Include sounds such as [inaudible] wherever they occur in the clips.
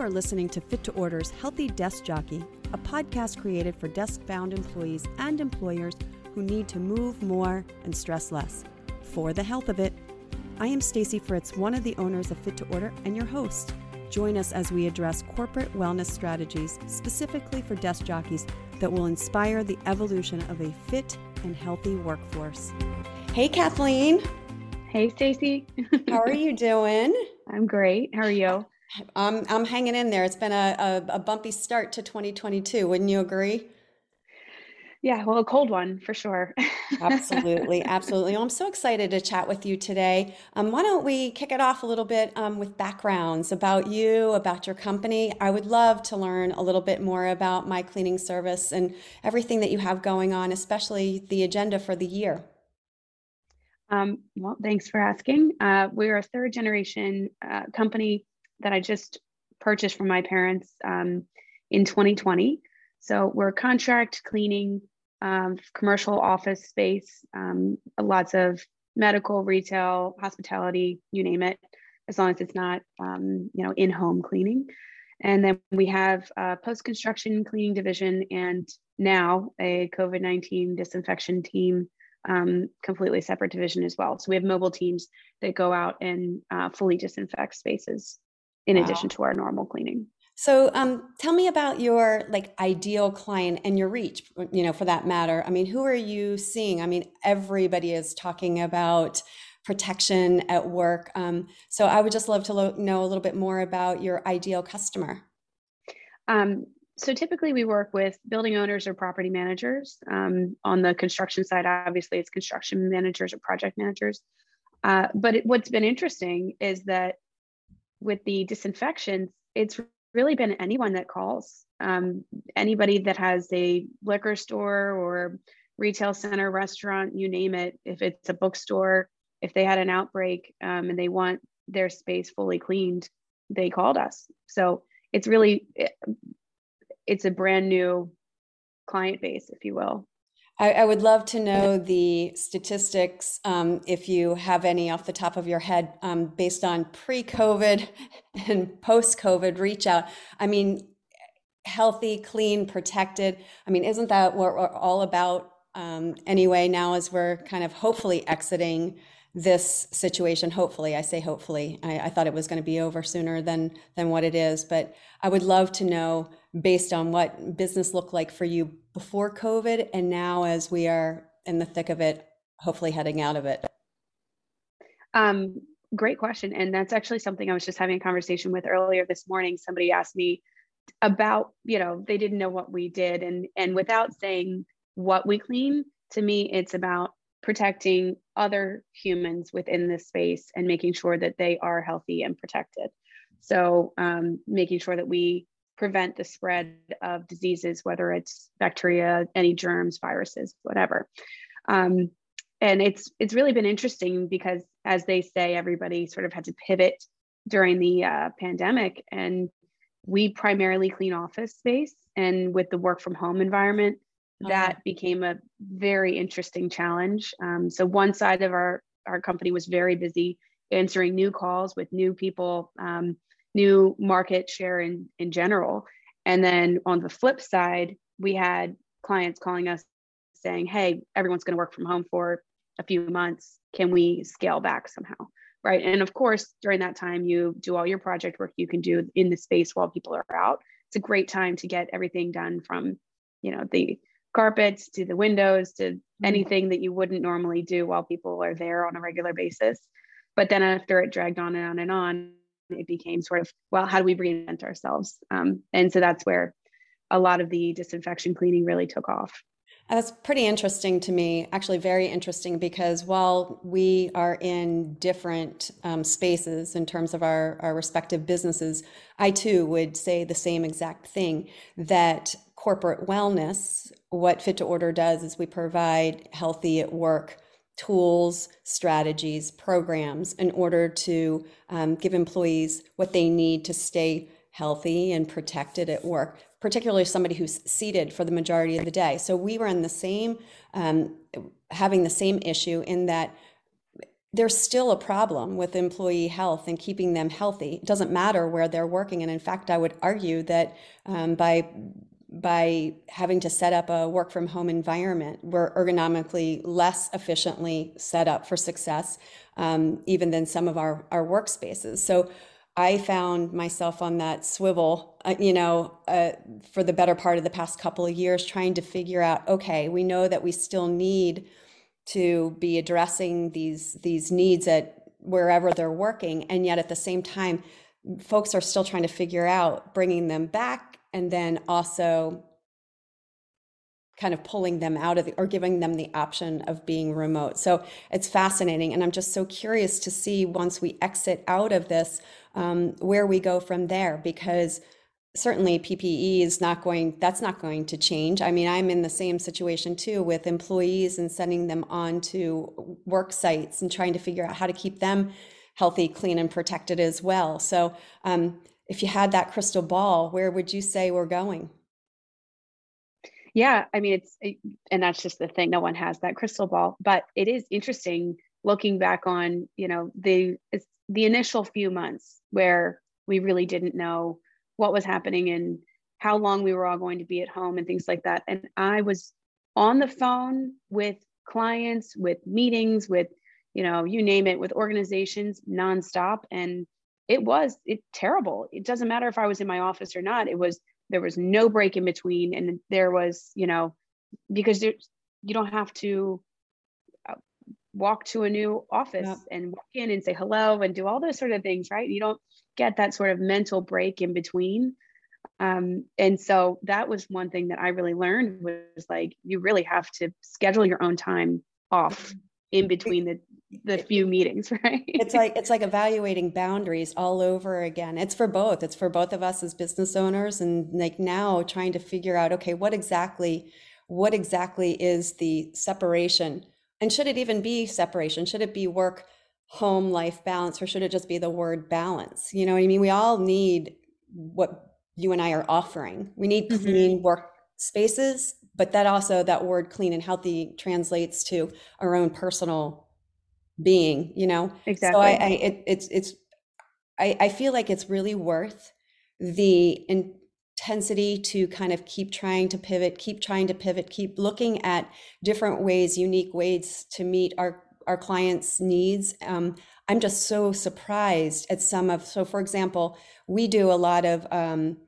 You are listening to Fit to Order's Healthy Desk Jockey, a podcast created for desk bound employees and employers who need to move more and stress less for the health of it. I am Stacy Fritz, one of the owners of Fit to Order and your host. Join us as we address corporate wellness strategies specifically for desk jockeys that will inspire the evolution of a fit and healthy workforce. Hey, Kathleen. Hey, Stacy. How are you [laughs] doing? I'm great. How are you? I'm I'm hanging in there. It's been a, a, a bumpy start to 2022. Wouldn't you agree? Yeah, well, a cold one for sure. absolutely, [laughs] absolutely. Well, I'm so excited to chat with you today. Um, why don't we kick it off a little bit um, with backgrounds about you, about your company? I would love to learn a little bit more about my cleaning service and everything that you have going on, especially the agenda for the year. Um, well, thanks for asking. Uh, we're a third generation uh, company that I just purchased from my parents um, in 2020. So we're contract cleaning, um, commercial office space, um, lots of medical, retail, hospitality, you name it, as long as it's not, um, you know, in-home cleaning. And then we have a post-construction cleaning division and now a COVID-19 disinfection team, um, completely separate division as well. So we have mobile teams that go out and uh, fully disinfect spaces in wow. addition to our normal cleaning. So, um, tell me about your like ideal client and your reach. You know, for that matter. I mean, who are you seeing? I mean, everybody is talking about protection at work. Um, so, I would just love to lo- know a little bit more about your ideal customer. Um, so, typically, we work with building owners or property managers. Um, on the construction side, obviously, it's construction managers or project managers. Uh, but it, what's been interesting is that with the disinfections, it's really been anyone that calls. Um, anybody that has a liquor store or retail center, restaurant, you name it. If it's a bookstore, if they had an outbreak um, and they want their space fully cleaned, they called us. So it's really, it's a brand new client base, if you will. I, I would love to know the statistics, um, if you have any off the top of your head, um, based on pre COVID [laughs] and post COVID reach out. I mean, healthy, clean, protected. I mean, isn't that what we're all about um, anyway now as we're kind of hopefully exiting? this situation hopefully i say hopefully I, I, thought it was going to be over sooner than than what it is but i would love to know based on what business looked like for you before covid and now as we are in the thick of it hopefully heading out of it um, great question and that's actually something i was just having a conversation with earlier this morning somebody asked me about you know they didn't know what we did and and without saying what we clean to me it's about protecting other humans within this space and making sure that they are healthy and protected. So, um, making sure that we prevent the spread of diseases, whether it's bacteria, any germs, viruses, whatever. Um, and it's it's really been interesting because, as they say, everybody sort of had to pivot during the uh, pandemic, and we primarily clean office space. And with the work from home environment, that uh-huh. became a very interesting challenge. Um, so one side of our our company was very busy answering new calls with new people, um, new market share in in general, and then on the flip side, we had clients calling us saying, "Hey, everyone's going to work from home for a few months. Can we scale back somehow?" Right. And of course, during that time, you do all your project work you can do in the space while people are out. It's a great time to get everything done from, you know, the carpets to the windows to mm-hmm. anything that you wouldn't normally do while people are there on a regular basis. But then after it dragged on and on and on, it became sort of, well, how do we reinvent ourselves? Um, and so that's where a lot of the disinfection cleaning really took off. That's pretty interesting to me, actually, very interesting because while we are in different um, spaces in terms of our, our respective businesses, I too would say the same exact thing that corporate wellness, what Fit to Order does is we provide healthy at work tools, strategies, programs in order to um, give employees what they need to stay healthy and protected at work, particularly somebody who's seated for the majority of the day. So we were in the same, um, having the same issue in that there's still a problem with employee health and keeping them healthy. It doesn't matter where they're working, and in fact, I would argue that um, by by having to set up a work from home environment, we're ergonomically less efficiently set up for success, um, even than some of our our workspaces. So. I found myself on that swivel, uh, you know, uh, for the better part of the past couple of years, trying to figure out okay, we know that we still need to be addressing these these needs at wherever they're working and yet at the same time folks are still trying to figure out bringing them back and then also kind of pulling them out of the, or giving them the option of being remote. So it's fascinating. And I'm just so curious to see once we exit out of this, um, where we go from there, because certainly PPE is not going, that's not going to change. I mean, I'm in the same situation too with employees and sending them on to work sites and trying to figure out how to keep them healthy, clean, and protected as well. So, um, if you had that crystal ball, where would you say we're going? Yeah, I mean, it's, and that's just the thing. No one has that crystal ball, but it is interesting looking back on, you know, the, the initial few months where we really didn't know what was happening and how long we were all going to be at home and things like that. And I was on the phone with clients, with meetings, with, you know, you name it, with organizations nonstop. And it was it terrible. It doesn't matter if I was in my office or not. It was there was no break in between. And there was, you know, because there, you don't have to uh, walk to a new office yeah. and walk in and say hello and do all those sort of things, right? You don't get that sort of mental break in between. Um, and so that was one thing that I really learned was like you really have to schedule your own time off in between the the few meetings [laughs] right? it's like it's like evaluating boundaries all over again. It's for both. It's for both of us as business owners and like now trying to figure out okay what exactly what exactly is the separation? And should it even be separation? Should it be work home life balance or should it just be the word balance? You know what i mean? We all need what you and i are offering. We need mm-hmm. clean work spaces but that also that word clean and healthy translates to our own personal being you know exactly so i, I it, it's it's I, I feel like it's really worth the intensity to kind of keep trying to pivot keep trying to pivot keep looking at different ways unique ways to meet our our clients' needs. Um, I'm just so surprised at some of. So, for example, we do a lot of. Um,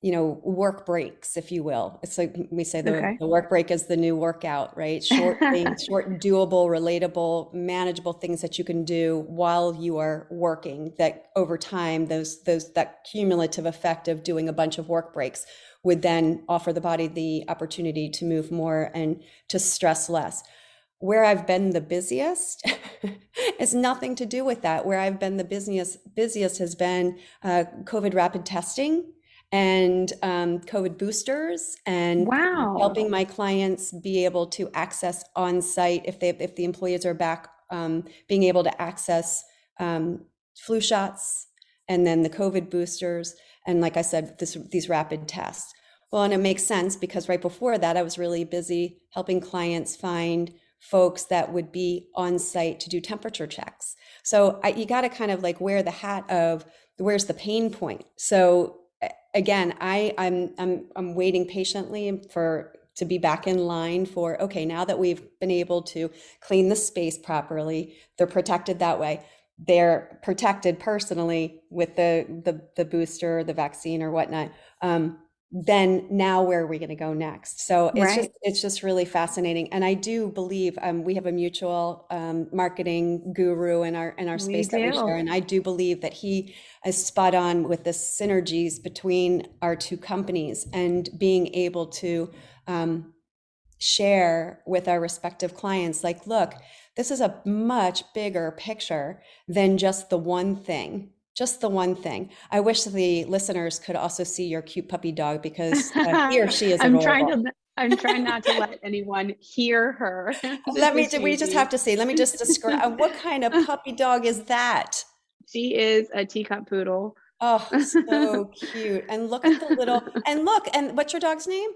you know work breaks if you will it's like we say the, okay. the work break is the new workout right short things [laughs] short doable relatable manageable things that you can do while you are working that over time those those that cumulative effect of doing a bunch of work breaks would then offer the body the opportunity to move more and to stress less where I've been the busiest [laughs] is nothing to do with that. Where I've been the busiest busiest has been uh, COVID rapid testing and um, COVID boosters and wow. helping my clients be able to access on site if they if the employees are back, um, being able to access um, flu shots and then the COVID boosters and like I said, this, these rapid tests. Well, and it makes sense because right before that, I was really busy helping clients find folks that would be on site to do temperature checks. So I, you got to kind of like wear the hat of where's the pain point. So again, I I'm I'm I'm waiting patiently for to be back in line for okay, now that we've been able to clean the space properly, they're protected that way. They're protected personally with the the the booster, the vaccine, or whatnot. Um, then now where are we going to go next? So it's right. just it's just really fascinating. And i do believe um, we have a mutual um, marketing guru in our in our space we that we share. And i do believe that he is spot on with the synergies between our two companies and being able to um, share with our respective clients like look this is a much bigger picture than just the one thing just the one thing. I wish the listeners could also see your cute puppy dog because uh, [laughs] he or she is. I'm adorable. trying to. I'm trying not to let anyone hear her. [laughs] let me. We just have to see. Let me just describe. Uh, what kind of [laughs] puppy dog is that? She is a teacup poodle. Oh, so cute! And look at the little. And look. And what's your dog's name?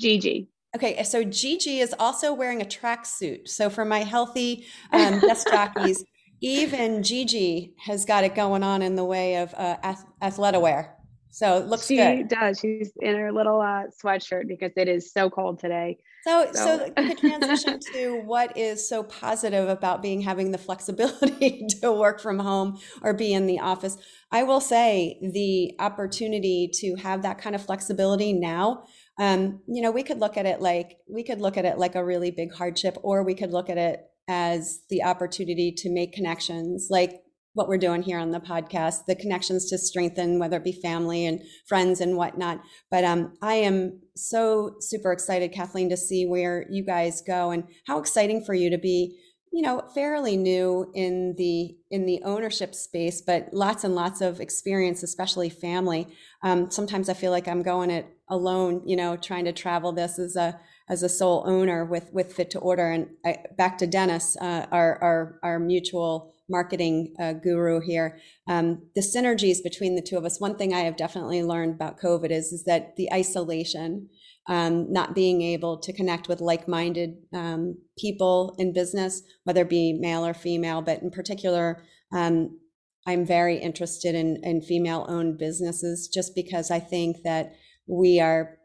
Gigi. Okay, so Gigi is also wearing a tracksuit. So for my healthy um, desk jockeys, even Gigi has got it going on in the way of uh, ath- wear. So it looks she good. She does. She's in her little uh, sweatshirt because it is so cold today. So, so, so the transition [laughs] to what is so positive about being having the flexibility [laughs] to work from home or be in the office. I will say the opportunity to have that kind of flexibility now. Um, you know, we could look at it like we could look at it like a really big hardship, or we could look at it as the opportunity to make connections, like what we're doing here on the podcast, the connections to strengthen, whether it be family and friends and whatnot. But um, I am so super excited, Kathleen, to see where you guys go and how exciting for you to be, you know, fairly new in the in the ownership space, but lots and lots of experience, especially family. Um, sometimes I feel like I'm going it alone, you know, trying to travel this as a as a sole owner with with Fit to Order. And I, back to Dennis, uh, our our our mutual marketing uh, guru here. Um, the synergies between the two of us. One thing I have definitely learned about COVID is is that the isolation, um, not being able to connect with like-minded um, people in business, whether it be male or female, but in particular. Um, I'm very interested in, in female owned businesses just because I think that we are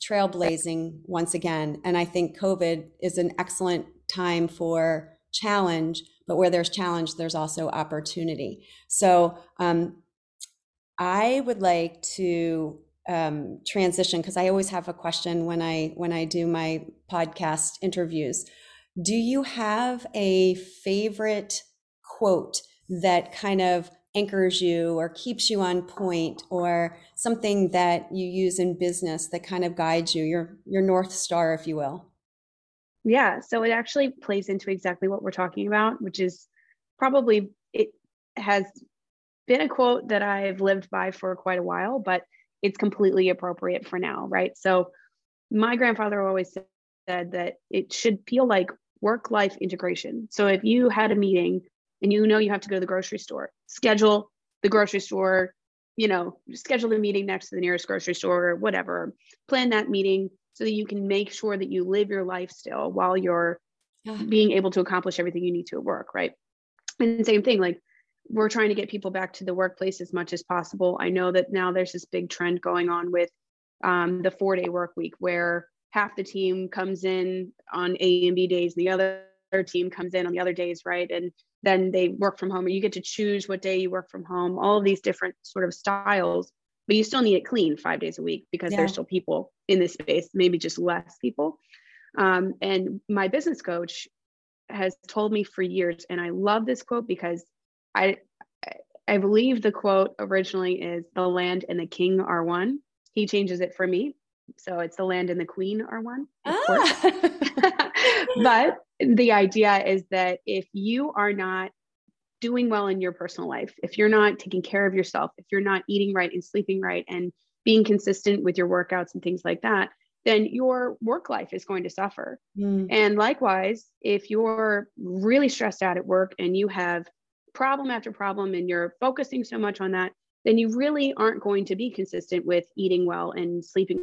trailblazing once again. And I think COVID is an excellent time for challenge but where there's challenge, there's also opportunity. So um, I would like to um, transition because I always have a question when I when I do my podcast interviews. Do you have a favorite quote that kind of anchors you or keeps you on point or something that you use in business that kind of guides you your your north star if you will yeah, so it actually plays into exactly what we're talking about, which is probably it has been a quote that I've lived by for quite a while, but it's completely appropriate for now, right? So my grandfather always said that it should feel like work life integration. So if you had a meeting and you know you have to go to the grocery store, schedule the grocery store, you know, schedule the meeting next to the nearest grocery store or whatever, plan that meeting so that you can make sure that you live your life still while you're yeah. being able to accomplish everything you need to at work, right? And same thing, like we're trying to get people back to the workplace as much as possible. I know that now there's this big trend going on with um, the four day work week where half the team comes in on A and B days, and the other team comes in on the other days, right? And then they work from home, or you get to choose what day you work from home, all of these different sort of styles but you still need it clean five days a week because yeah. there's still people in this space, maybe just less people. Um, and my business coach has told me for years, and I love this quote because I I believe the quote originally is the land and the king are one. He changes it for me. So it's the land and the queen are one, of ah. course. [laughs] but the idea is that if you are not doing well in your personal life, if you're not taking care of yourself, if you're not eating right and sleeping right and being consistent with your workouts and things like that, then your work life is going to suffer. Mm. And likewise, if you're really stressed out at work and you have problem after problem and you're focusing so much on that, then you really aren't going to be consistent with eating well and sleeping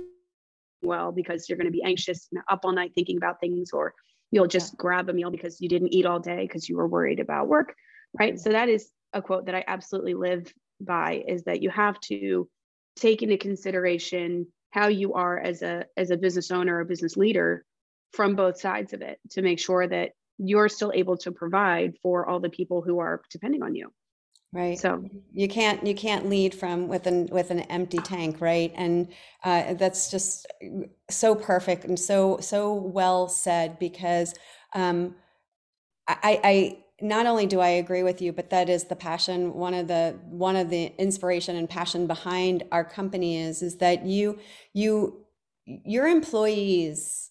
well because you're going to be anxious and up all night thinking about things or you'll just grab a meal because you didn't eat all day because you were worried about work right? Mm-hmm. So that is a quote that i absolutely live by is that you have to take into consideration how you are as a as a business owner or business leader from both sides of it to make sure that you're still able to provide for all the people who are depending on you right so you can't you can't lead from with an with an empty tank right and uh, that's just so perfect and so so well said because um, I, I not only do I agree with you, but that is the passion. One of the one of the inspiration and passion behind our company is is that you you your employees.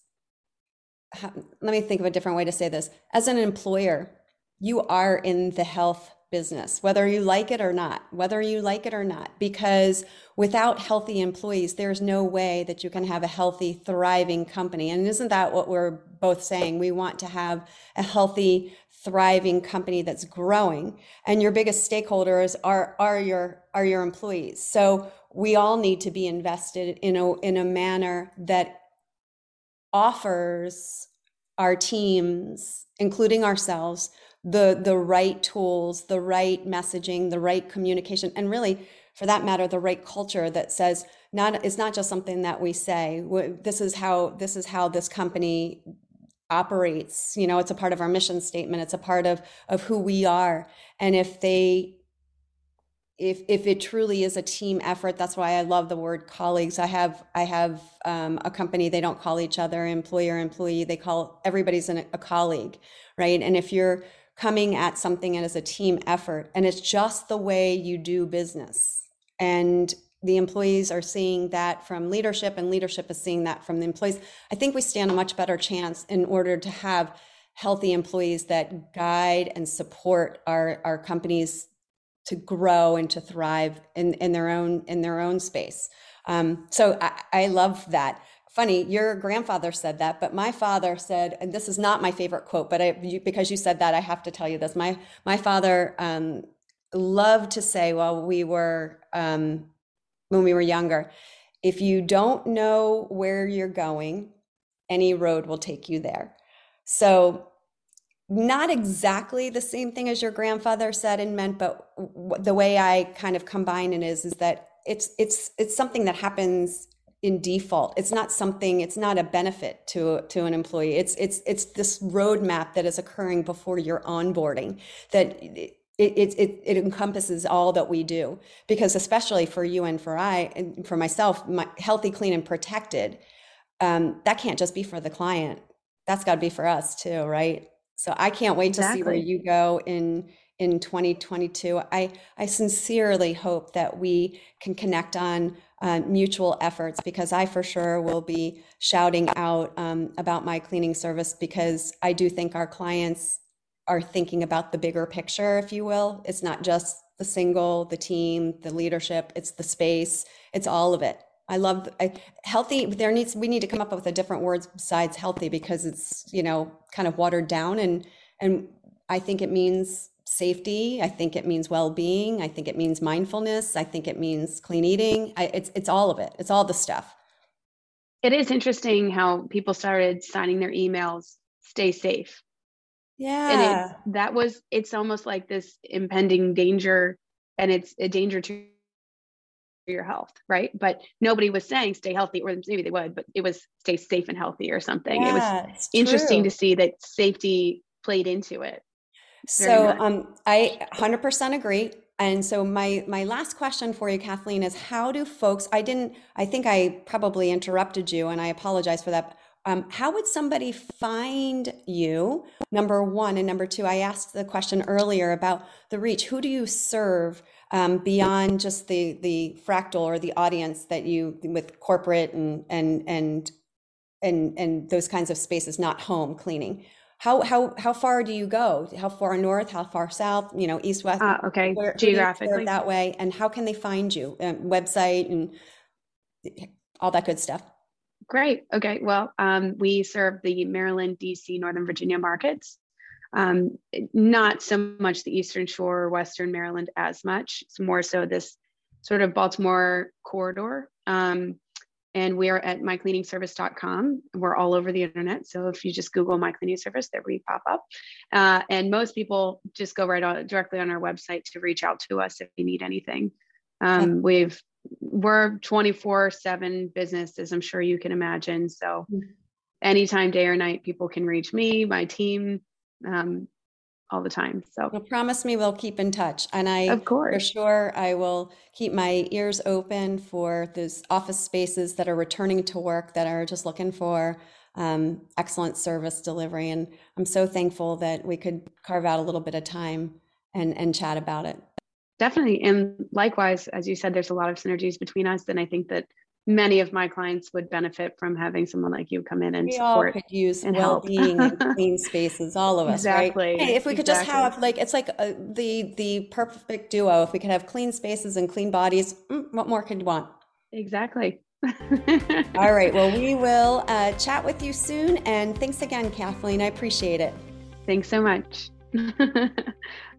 Let me think of a different way to say this. As an employer, you are in the health business, whether you like it or not, whether you like it or not, because without healthy employees, there's no way that you can have a healthy, thriving company. And isn't that what we're both saying? We want to have a healthy, thriving company that's growing and your biggest stakeholders are are your are your employees so we all need to be invested in a in a manner that offers our teams including ourselves the the right tools, the right messaging, the right communication, and really, for that matter, the right culture that says not it's not just something that we say. This is how this is how this company operates. You know, it's a part of our mission statement. It's a part of of who we are. And if they if if it truly is a team effort that's why i love the word colleagues i have i have um, a company they don't call each other employer employee they call everybody's an, a colleague right and if you're coming at something as a team effort and it's just the way you do business. And the employees are seeing that from leadership and leadership is seeing that from the employees. I think we stand a much better chance in order to have healthy employees that guide and support our, our companies to grow and to thrive in, in their own in their own space. Um, so I, I love that funny your grandfather said that but my father said and this is not my favorite quote but I, you, because you said that i have to tell you this. My my father um, loved to say while we were um, when we were younger if you don't know where you're going any road will take you there. So not exactly the same thing as your grandfather said and meant but the way i kind of combine it is is that it's it's it's something that happens in default. It's not something, it's not a benefit to, to an employee. It's, it's, it's this roadmap that is occurring before your onboarding that it, it, it, it encompasses all that we do. Because especially for you and for I, and for myself, my, healthy, clean, and protected, um, that can't just be for the client. That's got to be for us too, right? So I can't wait exactly. to see where you go in in 2022. I I sincerely hope that we can connect on uh, mutual efforts because I for sure will be shouting out um, about my cleaning service because I do think our clients are thinking about the bigger picture, if you will. It's not just the single, the team, the leadership, it's the space, it's all of it. I love I, healthy. There needs we need to come up with a different word besides healthy because it's you know kind of watered down and and I think it means safety. I think it means well-being. I think it means mindfulness. I think it means clean eating. I, it's it's all of it. It's all the stuff. It is interesting how people started signing their emails "Stay safe." Yeah, and it, that was it's almost like this impending danger, and it's a danger to your health, right? But nobody was saying stay healthy, or maybe they would, but it was stay safe and healthy or something. Yeah, it was interesting to see that safety played into it so um, I 100% agree. And so my my last question for you, Kathleen, is how do folks? I didn't. I think I probably interrupted you, and I apologize for that. Um, how would somebody find you? Number one and number two. I asked the question earlier about the reach. Who do you serve um, beyond just the the fractal or the audience that you with corporate and and and and and those kinds of spaces, not home cleaning? how how how far do you go? How far north? How far south? You know, east, west. Uh, okay, where, geographically that way. And how can they find you? Um, website and all that good stuff. Great. Okay. Well, um, we serve the Maryland, DC, Northern Virginia markets. Um, not so much the Eastern Shore, or Western Maryland as much. It's more so this sort of Baltimore corridor. Um, and we are at mycleaningservice.com. We're all over the internet. So if you just Google my cleaning service, there we pop up. Uh, and most people just go right on directly on our website to reach out to us if you need anything. Um, we've we're 24 7 business as i'm sure you can imagine so mm-hmm. anytime day or night people can reach me my team um, all the time. So well, promise me we'll keep in touch. And I of course for sure I will keep my ears open for those office spaces that are returning to work that are just looking for um, excellent service delivery. And I'm so thankful that we could carve out a little bit of time and and chat about it. Definitely. And likewise, as you said, there's a lot of synergies between us. And I think that many of my clients would benefit from having someone like you come in and we support all could use and well-being and [laughs] clean spaces all of us exactly right hey, if we could exactly. just have like it's like a, uh, the the perfect duo. If we could have clean spaces and clean bodies mm, what more could you want? Exactly. [laughs] All right well we will uh, chat with you soon and thanks again kathleen. I appreciate it. Thanks so much [laughs]